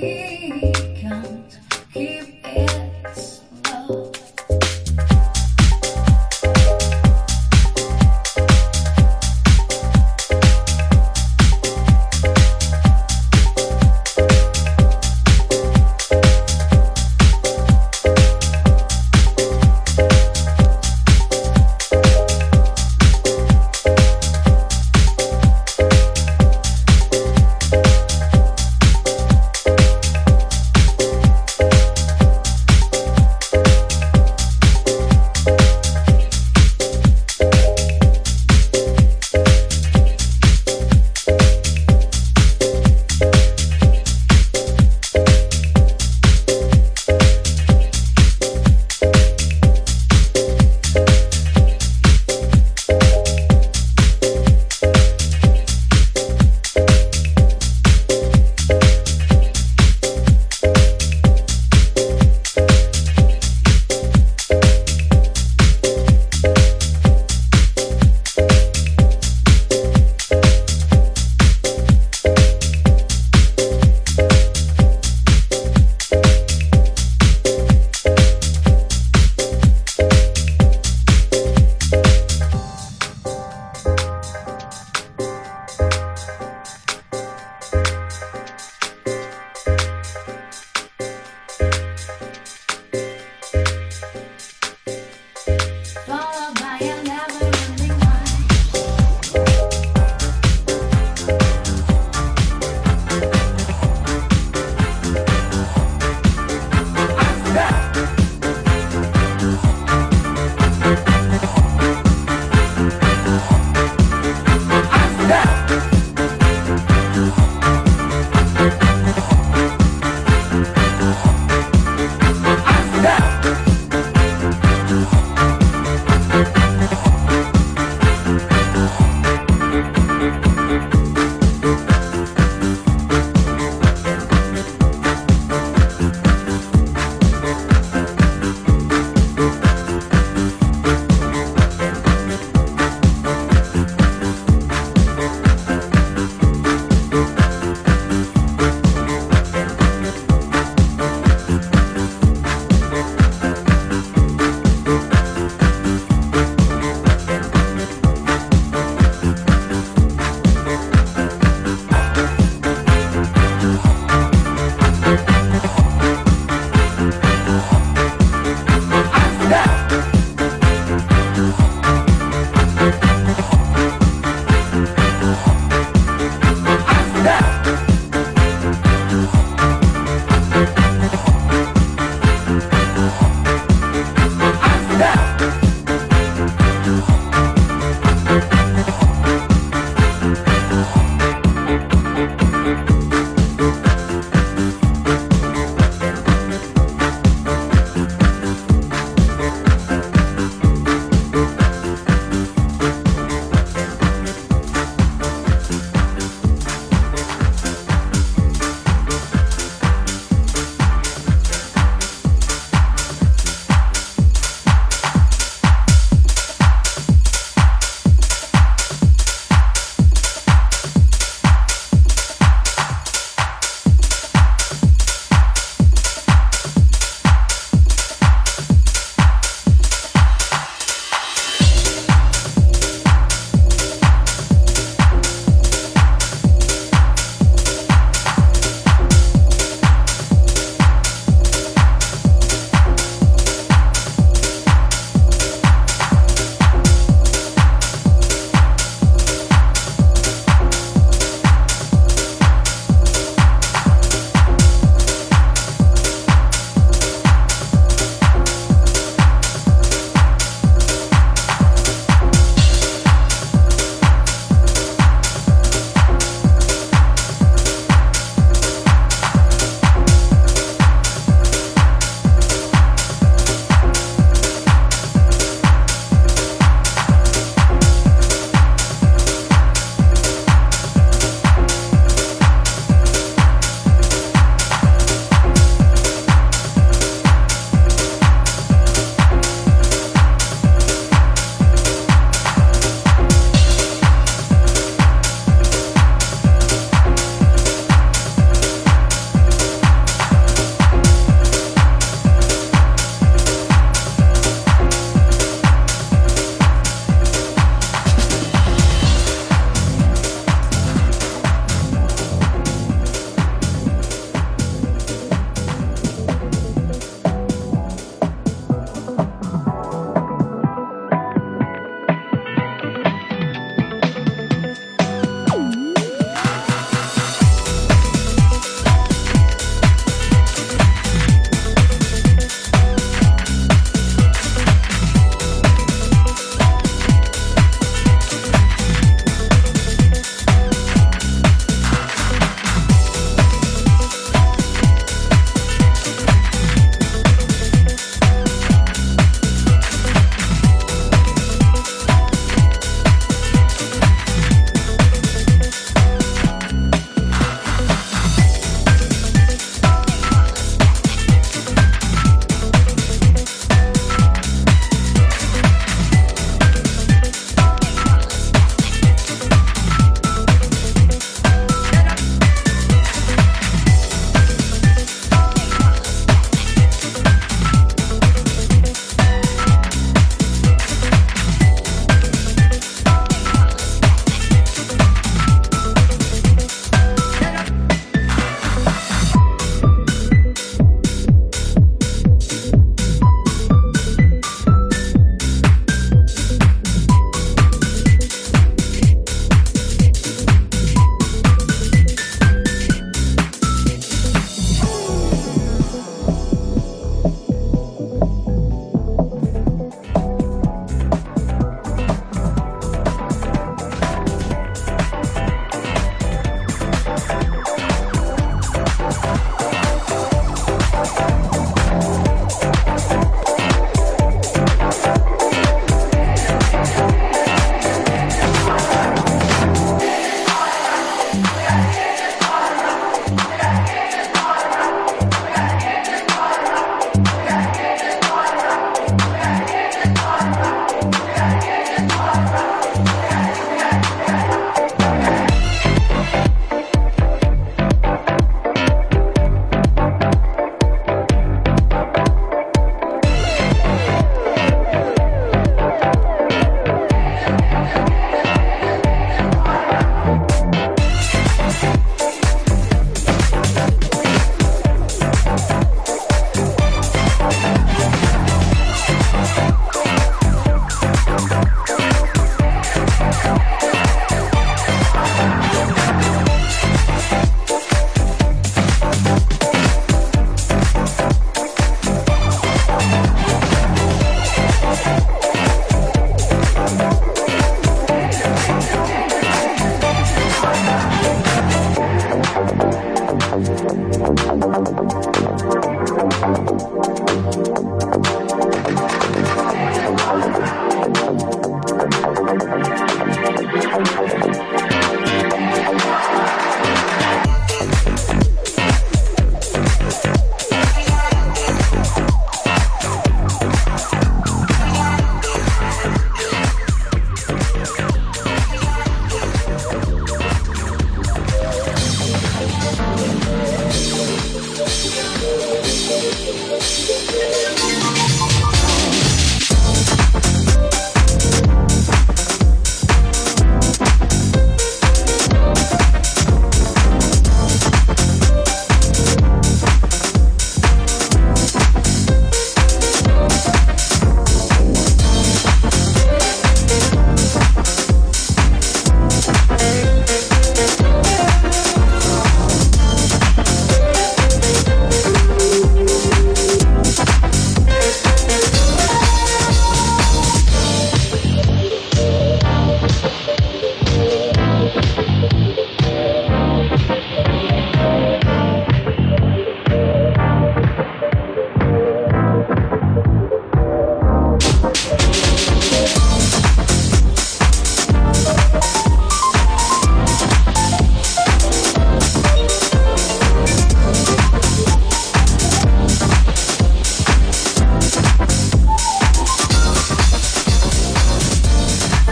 You.